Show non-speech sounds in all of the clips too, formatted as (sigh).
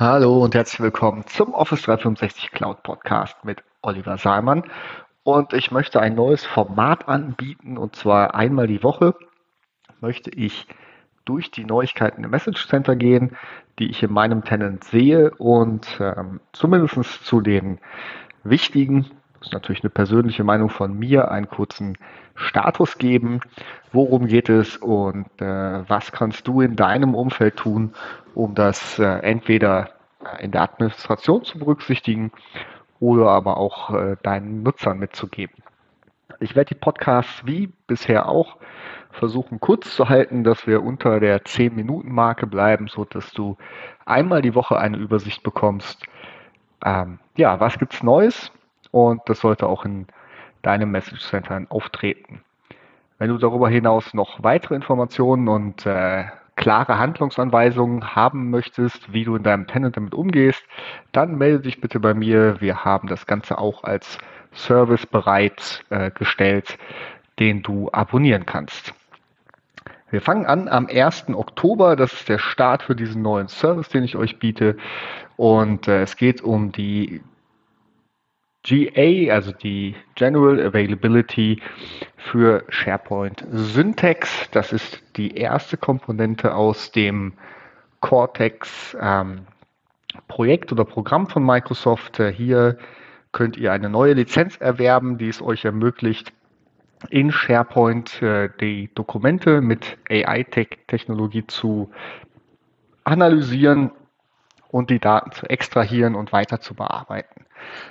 Hallo und herzlich willkommen zum Office 365 Cloud Podcast mit Oliver Salmann. Und ich möchte ein neues Format anbieten und zwar einmal die Woche möchte ich durch die Neuigkeiten im Message Center gehen, die ich in meinem Tenant sehe und ähm, zumindest zu den wichtigen, das ist natürlich eine persönliche Meinung von mir, einen kurzen Status geben. Worum geht es und äh, was kannst du in deinem Umfeld tun, um das äh, entweder in der Administration zu berücksichtigen oder aber auch äh, deinen Nutzern mitzugeben. Ich werde die Podcasts wie bisher auch versuchen kurz zu halten, dass wir unter der 10-Minuten-Marke bleiben, so dass du einmal die Woche eine Übersicht bekommst. Ähm, ja, was gibt's Neues? Und das sollte auch in deinem Message Center auftreten. Wenn du darüber hinaus noch weitere Informationen und äh, klare Handlungsanweisungen haben möchtest, wie du in deinem Tenant damit umgehst, dann melde dich bitte bei mir. Wir haben das Ganze auch als Service bereit äh, den du abonnieren kannst. Wir fangen an am 1. Oktober. Das ist der Start für diesen neuen Service, den ich euch biete. Und äh, es geht um die GA, also die General Availability für SharePoint Syntax. Das ist die erste Komponente aus dem Cortex ähm, Projekt oder Programm von Microsoft. Äh, hier könnt ihr eine neue Lizenz erwerben, die es euch ermöglicht, in SharePoint äh, die Dokumente mit AI-Technologie zu analysieren und die Daten zu extrahieren und weiter zu bearbeiten.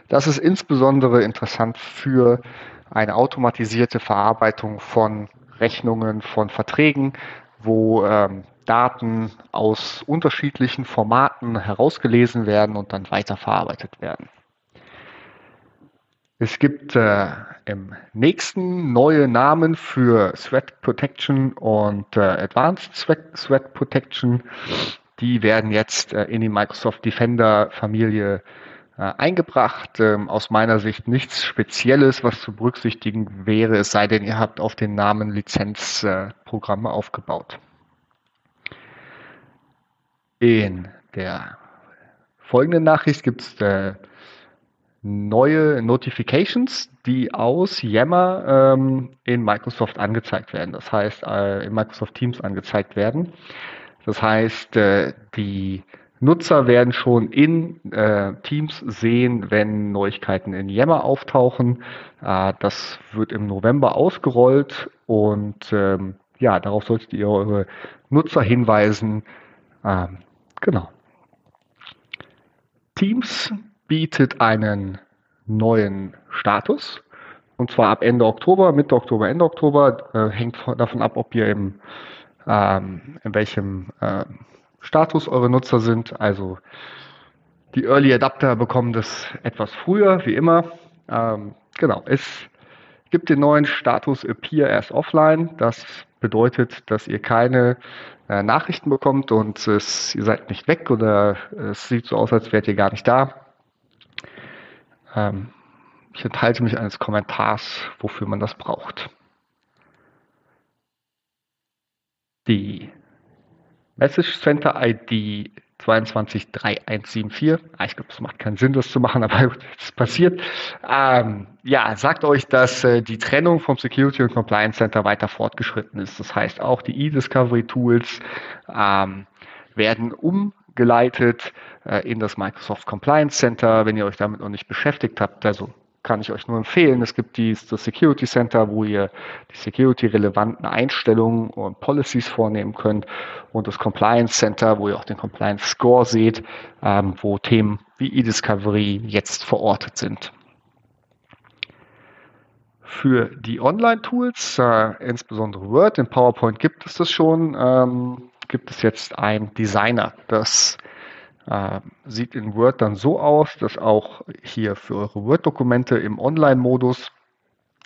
Das ist insbesondere interessant für eine automatisierte Verarbeitung von Rechnungen, von Verträgen, wo ähm, Daten aus unterschiedlichen Formaten herausgelesen werden und dann weiterverarbeitet werden. Es gibt äh, im nächsten neue Namen für Threat Protection und äh, Advanced Threat, Protection. Die werden jetzt äh, in die Microsoft Defender Familie eingebracht. Ähm, aus meiner Sicht nichts Spezielles, was zu berücksichtigen wäre, es sei denn, ihr habt auf den Namen Lizenzprogramme aufgebaut. In der folgenden Nachricht gibt es äh, neue Notifications, die aus Yammer ähm, in Microsoft angezeigt werden. Das heißt, äh, in Microsoft Teams angezeigt werden. Das heißt, äh, die Nutzer werden schon in äh, Teams sehen, wenn Neuigkeiten in Yammer auftauchen. Äh, das wird im November ausgerollt und ähm, ja, darauf solltet ihr eure Nutzer hinweisen. Ähm, genau. Teams bietet einen neuen Status. Und zwar ab Ende Oktober, Mitte Oktober, Ende Oktober. Äh, hängt davon ab, ob ihr im, ähm, in welchem äh, Status eure Nutzer sind. Also die Early Adapter bekommen das etwas früher, wie immer. Ähm, genau, es gibt den neuen Status Appear as Offline. Das bedeutet, dass ihr keine äh, Nachrichten bekommt und es, ihr seid nicht weg oder es sieht so aus, als wärt ihr gar nicht da. Ähm, ich enthalte mich eines Kommentars, wofür man das braucht. Die Message Center ID 223174. Ah, ich glaube, es macht keinen Sinn, das zu machen, (laughs) aber es passiert. Ähm, ja, sagt euch, dass äh, die Trennung vom Security und Compliance Center weiter fortgeschritten ist. Das heißt, auch die E-Discovery Tools ähm, werden umgeleitet äh, in das Microsoft Compliance Center, wenn ihr euch damit noch nicht beschäftigt habt. Also kann ich euch nur empfehlen. Es gibt dies, das Security Center, wo ihr die security-relevanten Einstellungen und Policies vornehmen könnt und das Compliance Center, wo ihr auch den Compliance Score seht, ähm, wo Themen wie E-Discovery jetzt verortet sind. Für die Online-Tools, äh, insbesondere Word, in PowerPoint gibt es das schon, ähm, gibt es jetzt ein Designer, das äh, sieht in Word dann so aus, dass auch hier für eure Word-Dokumente im Online-Modus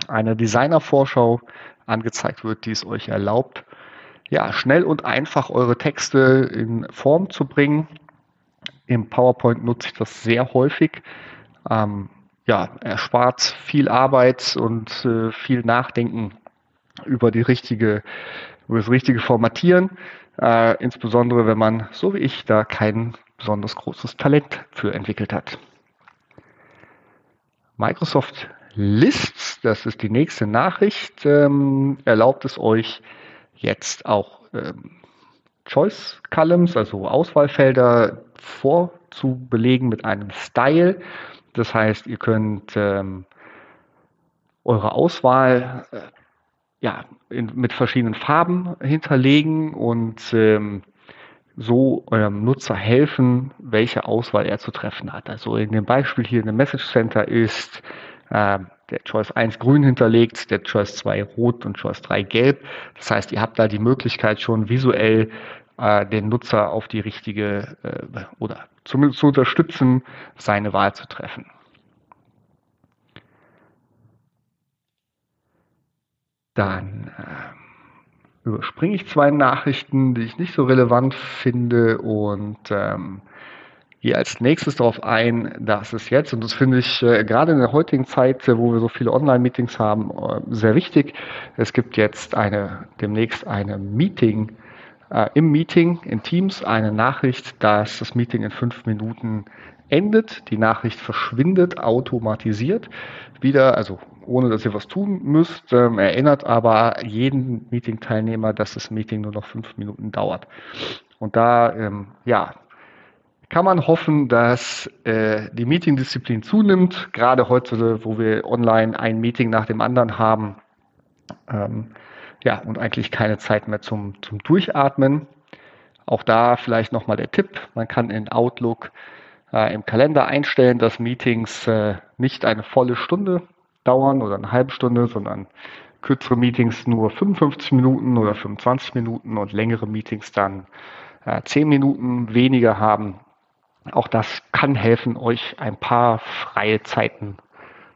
eine Designer-Vorschau angezeigt wird, die es euch erlaubt, ja, schnell und einfach eure Texte in Form zu bringen. Im PowerPoint nutze ich das sehr häufig. Ähm, ja, erspart viel Arbeit und äh, viel Nachdenken über die richtige, über das richtige Formatieren. Äh, insbesondere wenn man, so wie ich, da keinen besonders großes Talent für entwickelt hat. Microsoft Lists, das ist die nächste Nachricht, ähm, erlaubt es euch jetzt auch ähm, Choice Columns, also Auswahlfelder vorzubelegen mit einem Style. Das heißt, ihr könnt ähm, eure Auswahl äh, ja, in, mit verschiedenen Farben hinterlegen und ähm, so eurem Nutzer helfen, welche Auswahl er zu treffen hat. Also in dem Beispiel hier in dem Message Center ist äh, der Choice 1 grün hinterlegt, der Choice 2 rot und Choice 3 gelb. Das heißt, ihr habt da die Möglichkeit schon visuell äh, den Nutzer auf die richtige äh, oder zumindest zu unterstützen, seine Wahl zu treffen. Dann äh, überspringe ich zwei Nachrichten, die ich nicht so relevant finde und ähm, gehe als nächstes darauf ein, dass es jetzt, und das finde ich äh, gerade in der heutigen Zeit, äh, wo wir so viele Online-Meetings haben, äh, sehr wichtig. Es gibt jetzt eine, demnächst eine Meeting, äh, im Meeting in Teams eine Nachricht, dass das Meeting in fünf Minuten endet. Die Nachricht verschwindet automatisiert wieder, also ohne dass ihr was tun müsst, ähm, erinnert aber jeden Meeting-Teilnehmer, dass das Meeting nur noch fünf Minuten dauert. Und da, ähm, ja, kann man hoffen, dass äh, die Meeting-Disziplin zunimmt, gerade heute, wo wir online ein Meeting nach dem anderen haben. Ähm, ja, und eigentlich keine Zeit mehr zum, zum Durchatmen. Auch da vielleicht nochmal der Tipp. Man kann in Outlook äh, im Kalender einstellen, dass Meetings äh, nicht eine volle Stunde dauern oder eine halbe Stunde, sondern kürzere Meetings nur 55 Minuten oder 25 Minuten und längere Meetings dann äh, 10 Minuten weniger haben. Auch das kann helfen, euch ein paar freie Zeiten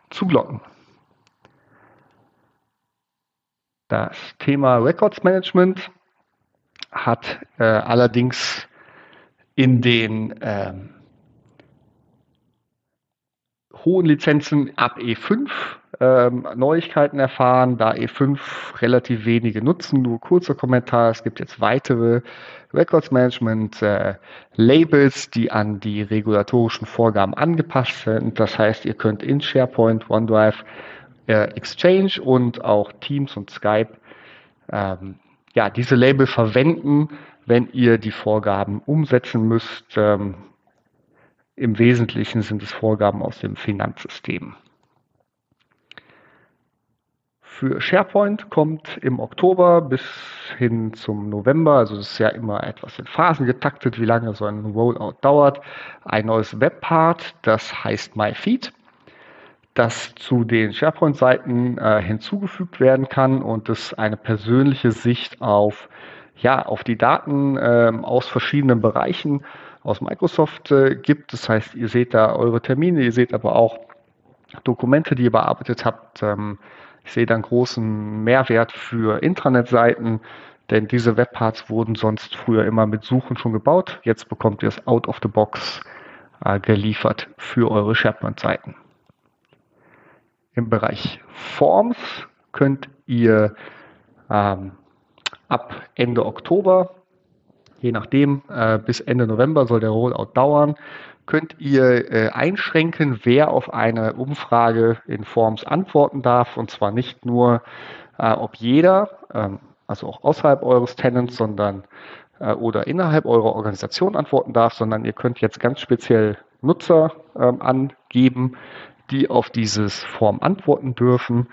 zu blocken. Das Thema Records Management hat äh, allerdings in den ähm, hohen Lizenzen ab E5 ähm, Neuigkeiten erfahren, da E5 relativ wenige nutzen. Nur kurzer Kommentar, es gibt jetzt weitere Records Management äh, Labels, die an die regulatorischen Vorgaben angepasst sind. Das heißt, ihr könnt in SharePoint, OneDrive, äh, Exchange und auch Teams und Skype ähm, ja, diese Label verwenden, wenn ihr die Vorgaben umsetzen müsst. Ähm, im Wesentlichen sind es Vorgaben aus dem Finanzsystem. Für SharePoint kommt im Oktober bis hin zum November, also das ist ja immer etwas in Phasen getaktet, wie lange so ein Rollout dauert, ein neues Webpart, das heißt MyFeed, das zu den SharePoint-Seiten äh, hinzugefügt werden kann und das eine persönliche Sicht auf, ja, auf die Daten äh, aus verschiedenen Bereichen aus Microsoft äh, gibt. Das heißt, ihr seht da eure Termine, ihr seht aber auch Dokumente, die ihr bearbeitet habt. Ähm, ich sehe da einen großen Mehrwert für Intranet-Seiten, denn diese Webparts wurden sonst früher immer mit Suchen schon gebaut. Jetzt bekommt ihr es out of the box äh, geliefert für eure SharePoint-Seiten. Im Bereich Forms könnt ihr ähm, ab Ende Oktober je nachdem, äh, bis Ende November soll der Rollout dauern, könnt ihr äh, einschränken, wer auf eine Umfrage in Forms antworten darf. Und zwar nicht nur, äh, ob jeder, ähm, also auch außerhalb eures Tenants, sondern äh, oder innerhalb eurer Organisation antworten darf, sondern ihr könnt jetzt ganz speziell Nutzer ähm, angeben, die auf dieses Form antworten dürfen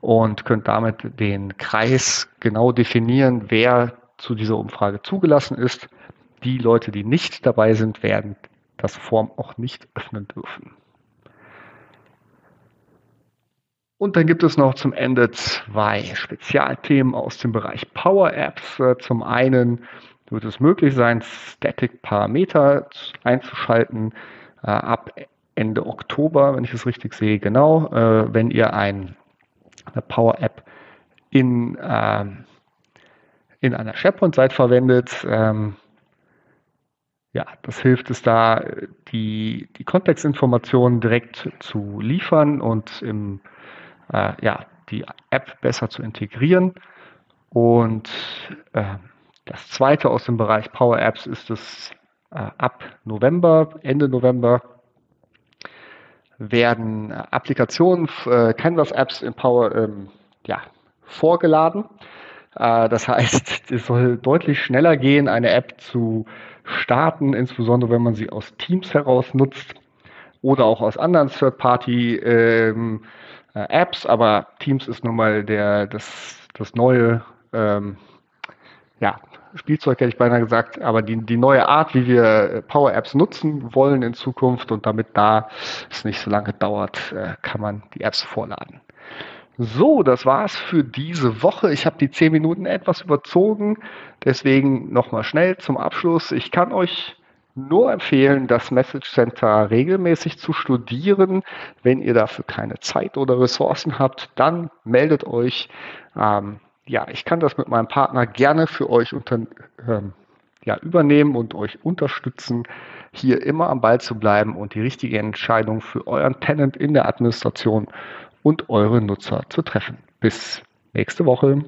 und könnt damit den Kreis genau definieren, wer zu dieser Umfrage zugelassen ist. Die Leute, die nicht dabei sind, werden das Form auch nicht öffnen dürfen. Und dann gibt es noch zum Ende zwei Spezialthemen aus dem Bereich Power Apps. Äh, zum einen wird es möglich sein, Static Parameter einzuschalten äh, ab Ende Oktober, wenn ich es richtig sehe, genau, äh, wenn ihr ein, eine Power App in ähm, in einer SharePoint-Seite verwendet. Ähm, ja, das hilft es da, die, die Kontextinformationen direkt zu liefern und im, äh, ja, die App besser zu integrieren. Und äh, das zweite aus dem Bereich Power Apps ist das äh, ab November, Ende November werden Applikationen, äh, Canvas-Apps in Power ähm, ja, vorgeladen. Äh, das heißt, (laughs) es soll deutlich schneller gehen, eine App zu starten, insbesondere wenn man sie aus Teams heraus nutzt oder auch aus anderen Third-Party-Apps. Ähm, aber Teams ist nun mal der, das, das neue ähm, ja, Spielzeug hätte ich beinahe gesagt, aber die, die neue Art, wie wir Power Apps nutzen wollen in Zukunft und damit da es nicht so lange dauert, äh, kann man die Apps vorladen. So, das war's für diese Woche. Ich habe die zehn Minuten etwas überzogen, deswegen nochmal schnell zum Abschluss. Ich kann euch nur empfehlen, das Message Center regelmäßig zu studieren. Wenn ihr dafür keine Zeit oder Ressourcen habt, dann meldet euch. Ähm, ja, ich kann das mit meinem Partner gerne für euch unter, ähm, ja, übernehmen und euch unterstützen, hier immer am Ball zu bleiben und die richtige Entscheidung für euren Tenant in der Administration und eure Nutzer zu treffen. Bis nächste Woche.